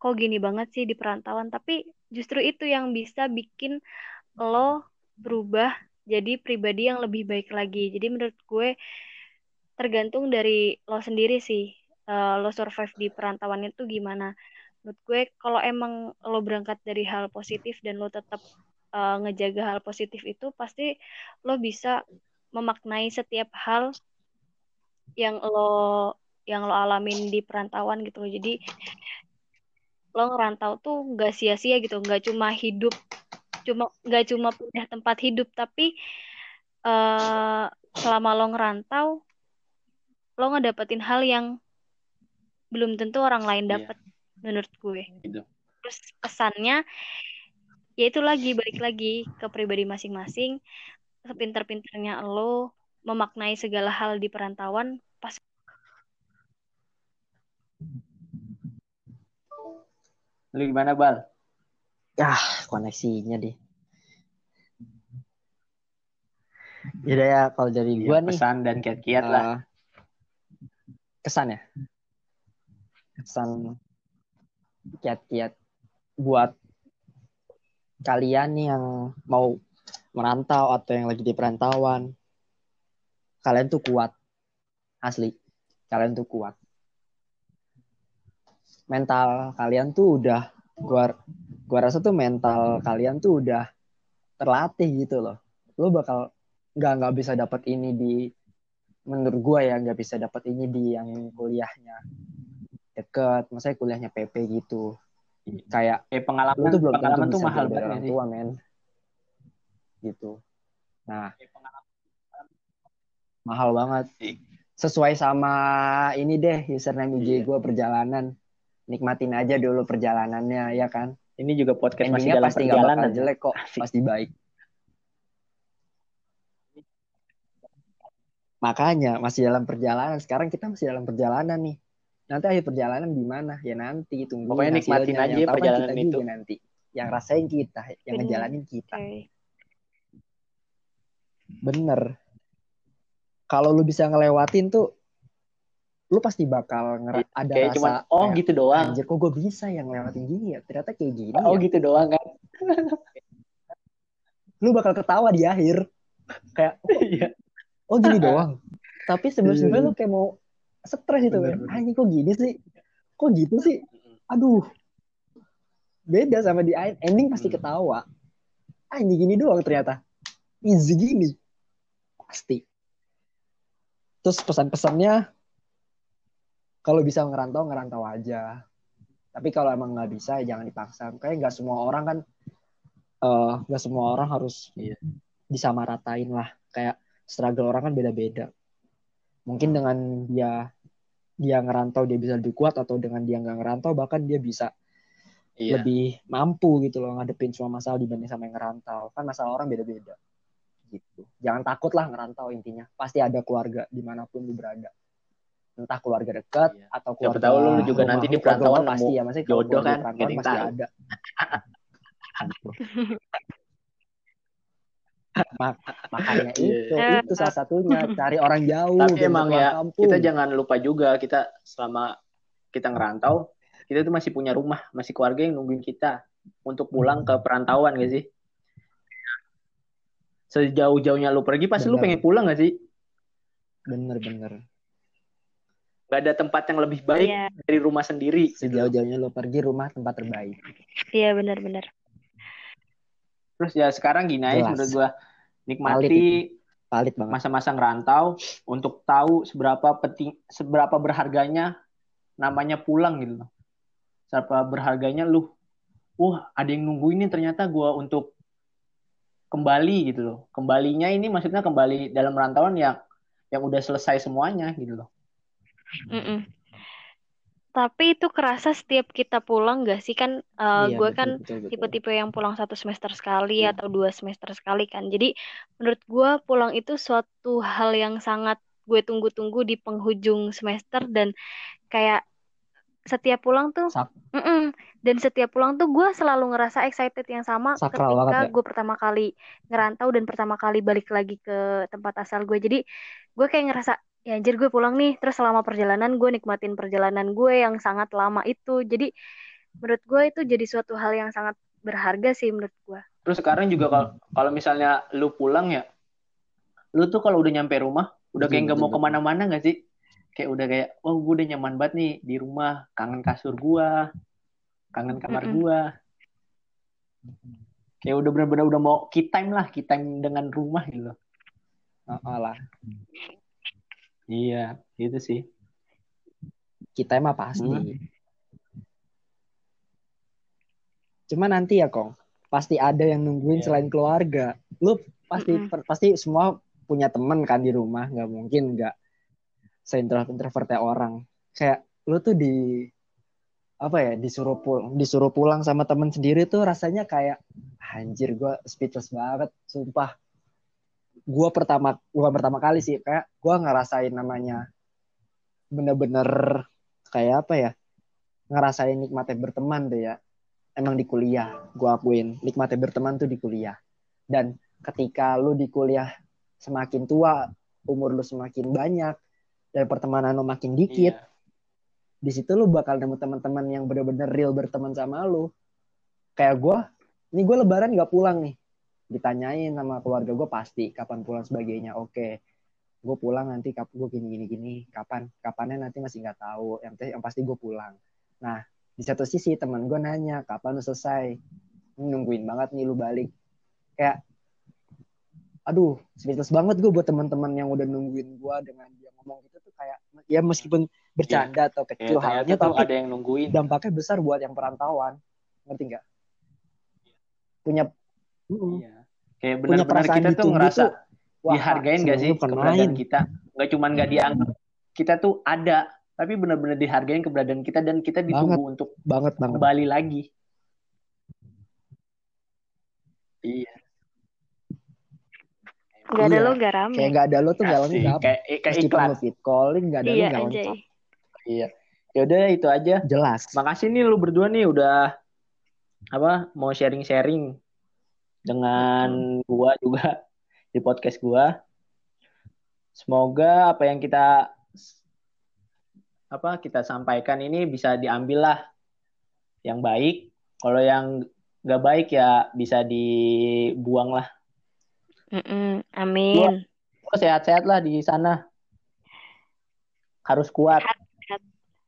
kok gini banget sih di perantauan? Tapi justru itu yang bisa bikin lo berubah jadi pribadi yang lebih baik lagi. Jadi menurut gue tergantung dari lo sendiri sih uh, lo survive di perantauan itu gimana. Menurut gue kalau emang lo berangkat dari hal positif dan lo tetap uh, ngejaga hal positif itu pasti lo bisa memaknai setiap hal yang lo yang lo alamin di perantauan gitu loh. Jadi lo ngerantau tuh gak sia-sia gitu, nggak cuma hidup, cuma nggak cuma pindah tempat hidup, tapi uh, selama lo ngerantau, lo ngedapetin hal yang belum tentu orang lain iya. dapet yeah. menurut gue. Gitu. Terus pesannya, ya itu lagi balik lagi ke pribadi masing-masing. Sepinter-pinternya lo memaknai segala hal di perantauan, pas Lu gimana, Bal? Ya, koneksinya deh. Jadi ya kalau dari ya, gua nih pesan dan kiat-kiat uh, lah. Eh, kesan ya? Kesan kiat-kiat buat kalian nih yang mau merantau atau yang lagi di perantauan. Kalian tuh kuat. Asli. Kalian tuh kuat. Mental kalian tuh udah gua gua rasa tuh mental kalian tuh udah terlatih gitu loh. Lo bakal nggak nggak bisa dapat ini di menurut gua ya nggak bisa dapat ini di yang kuliahnya deket maksudnya kuliahnya PP gitu. Kayak eh, pengalaman tuh belum pengalaman tuh mahal banget orang tua men? Gitu. Nah mahal banget. Sesuai sama ini deh username IG iya. gue perjalanan. Nikmatin aja dulu perjalanannya ya kan? Ini juga podcast masih dalam pasti perjalanan gak jelek kok Asik. pasti baik. Makanya masih dalam perjalanan. Sekarang kita masih dalam perjalanan nih. Nanti akhir perjalanan gimana ya nanti tunggu pokoknya nikmatin aja yang perjalanan kita itu. nanti. Yang rasain kita yang ngejalanin kita. Bener kalau lu bisa ngelewatin tuh lu pasti bakal ngera ada kayak rasa cuman, oh kayak, gitu doang. Anjir kok gue bisa yang lewatin gini ya? Ternyata kayak gini oh ya. gitu doang kan? Lu bakal ketawa di akhir. Kayak oh, (laughs) iya. oh gini doang. Tapi sebelum iya. lu kayak mau stres itu kan? anjing kok gini sih? Kok gitu sih? Aduh. Beda sama di ending pasti hmm. ketawa. Anjing gini doang ternyata. Easy gini. Pasti terus pesan-pesannya kalau bisa ngerantau ngerantau aja. Tapi kalau emang nggak bisa ya jangan dipaksa. Kayak nggak semua orang kan eh, nggak uh, semua orang harus iya. disamaratain lah. Kayak struggle orang kan beda-beda. Mungkin dengan dia dia ngerantau dia bisa lebih kuat atau dengan dia nggak ngerantau bahkan dia bisa iya. lebih mampu gitu loh ngadepin semua masalah dibanding sama yang ngerantau. Kan masalah orang beda-beda gitu jangan takut lah ngerantau intinya pasti ada keluarga di mana pun lu berada entah keluarga dekat iya. atau keluarga Siapa tahu lu juga nanti di perantauan pasti ya masih jodoh kan pasti tahu. (laughs) ada Mak makanya itu yeah. itu salah satunya (laughs) cari orang jauh tapi emang ya kampung. kita jangan lupa juga kita selama kita ngerantau kita tuh masih punya rumah masih keluarga yang nungguin kita untuk pulang ke perantauan gak sih sejauh-jauhnya lu pergi pasti bener. lu pengen pulang gak sih bener bener Gak ada tempat yang lebih baik yeah. dari rumah sendiri. Sejauh-jauhnya lo pergi rumah tempat terbaik. Iya benar-benar. Terus ya sekarang gini aja menurut gue nikmati Palit banget. masa-masa ngerantau untuk tahu seberapa penting seberapa berharganya namanya pulang gitu loh. Seberapa berharganya lu wah ada yang nunggu ini ternyata gue untuk kembali gitu loh. Kembalinya ini maksudnya kembali dalam rantauan yang yang udah selesai semuanya gitu loh. Mm-mm. Tapi itu kerasa setiap kita pulang gak sih kan uh, iya, gue kan tipe-tipe yang pulang satu semester sekali iya. atau dua semester sekali kan. Jadi menurut gue pulang itu suatu hal yang sangat gue tunggu-tunggu di penghujung semester dan kayak setiap pulang tuh Sak- Mm-mm. dan setiap pulang tuh gue selalu ngerasa excited yang sama Sakral ketika ya. gue pertama kali ngerantau dan pertama kali balik lagi ke tempat asal gue jadi gue kayak ngerasa ya anjir gue pulang nih terus selama perjalanan gue nikmatin perjalanan gue yang sangat lama itu jadi menurut gue itu jadi suatu hal yang sangat berharga sih menurut gue Terus sekarang juga kalau kalau misalnya lu pulang ya, lu tuh kalau udah nyampe rumah, udah kayak nggak mau ke mana-mana nggak sih? Kayak udah kayak, oh gue udah nyaman banget nih di rumah, kangen kasur gua, kangen kamar Mm-mm. gua. Kayak udah bener-bener udah mau key time lah, key time dengan rumah gitu. Oh, lah. Iya, gitu sih. Kita mah pasti. Hmm. Cuma nanti ya, Kong. Pasti ada yang nungguin Iya. selain keluarga. Lu pasti Mm-mm. per- pasti semua punya temen kan di rumah, nggak mungkin nggak seintrovert introvertnya orang. Kayak lu tuh di apa ya disuruh pulang disuruh pulang sama temen sendiri tuh rasanya kayak anjir gue speechless banget sumpah. Gue pertama gua pertama kali sih kayak gue ngerasain namanya bener-bener kayak apa ya ngerasain nikmatnya berteman tuh ya. Emang di kuliah gue akuin nikmatnya berteman tuh di kuliah. Dan ketika lu di kuliah semakin tua umur lu semakin banyak dan pertemanan lu makin dikit Iya. di situ lu bakal nemu teman-teman yang bener-bener real berteman sama lu. Kayak gue ini gue lebaran gak pulang nih. Ditanyain sama keluarga gue pasti kapan pulang? Sebagainya oke gue pulang nanti kap gue gini gini gini kapan kapannya nanti masih nggak tahu yang yang pasti gue pulang. Nah di satu sisi teman gue nanya kapan lu selesai? Nungguin banget nih lu balik. Kayak aduh speechless banget gue buat teman-teman yang udah nungguin gue dengan dia ngomong gitu tuh kayak ya meskipun bercanda atau Ya, kecil ternyata halnya tapi ada yang nungguin. dampaknya besar buat yang perantauan ngerti nggak punya. Iya. Kayak punya benar-benar kita tuh ngerasa tuh wah, dihargain gak sih keberadaan kita? Nggak cuman nggak dianggap kita tuh ada, tapi benar-benar dihargain keberadaan kita dan kita ditunggu untuk banget banget kembali lagi. Iya. Nggak ada Iya. lo nggak rame kayak nggak ada lo tuh nggak Asik. lengkap Kayak kayak meskipun iklan. lo fit calling nggak ada lo iya nggak anjay lengkap Iya. Ya udah itu aja. jelas Makasih nih lu berdua nih udah apa mau sharing-sharing dengan gua juga di podcast gua. Semoga apa yang kita apa kita sampaikan ini bisa diambil lah yang baik. Kalau yang nggak baik ya bisa dibuang lah. Mm-mm. amin Oh, sehat-sehat lah di sana. Harus kuat.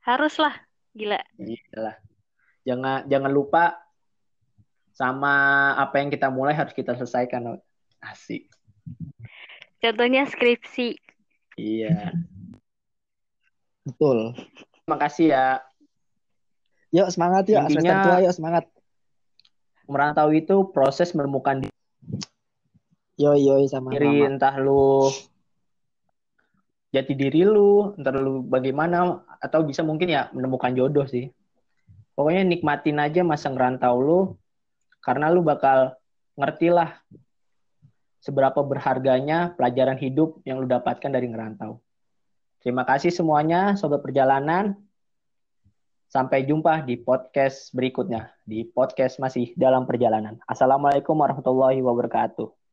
harus lah gila Iyalah. Jangan jangan lupa sama apa yang kita mulai harus kita selesaikan. Asik. contohnya skripsi Iya. betul Makasih ya. yuk semangat yuk Intinya- semester tua yuk semangat Merantau itu proses menemukan yoi yoi sama diri, sama entah lu jati diri lu, entah lu bagaimana atau bisa mungkin ya menemukan jodoh sih. Pokoknya nikmatin aja masa ngerantau lu karena lu bakal ngerti lah seberapa berharganya pelajaran hidup yang lu dapatkan dari ngerantau. Terima kasih semuanya sobat perjalanan. Sampai jumpa di podcast berikutnya, di podcast masih dalam perjalanan. Assalamualaikum warahmatullahi wabarakatuh.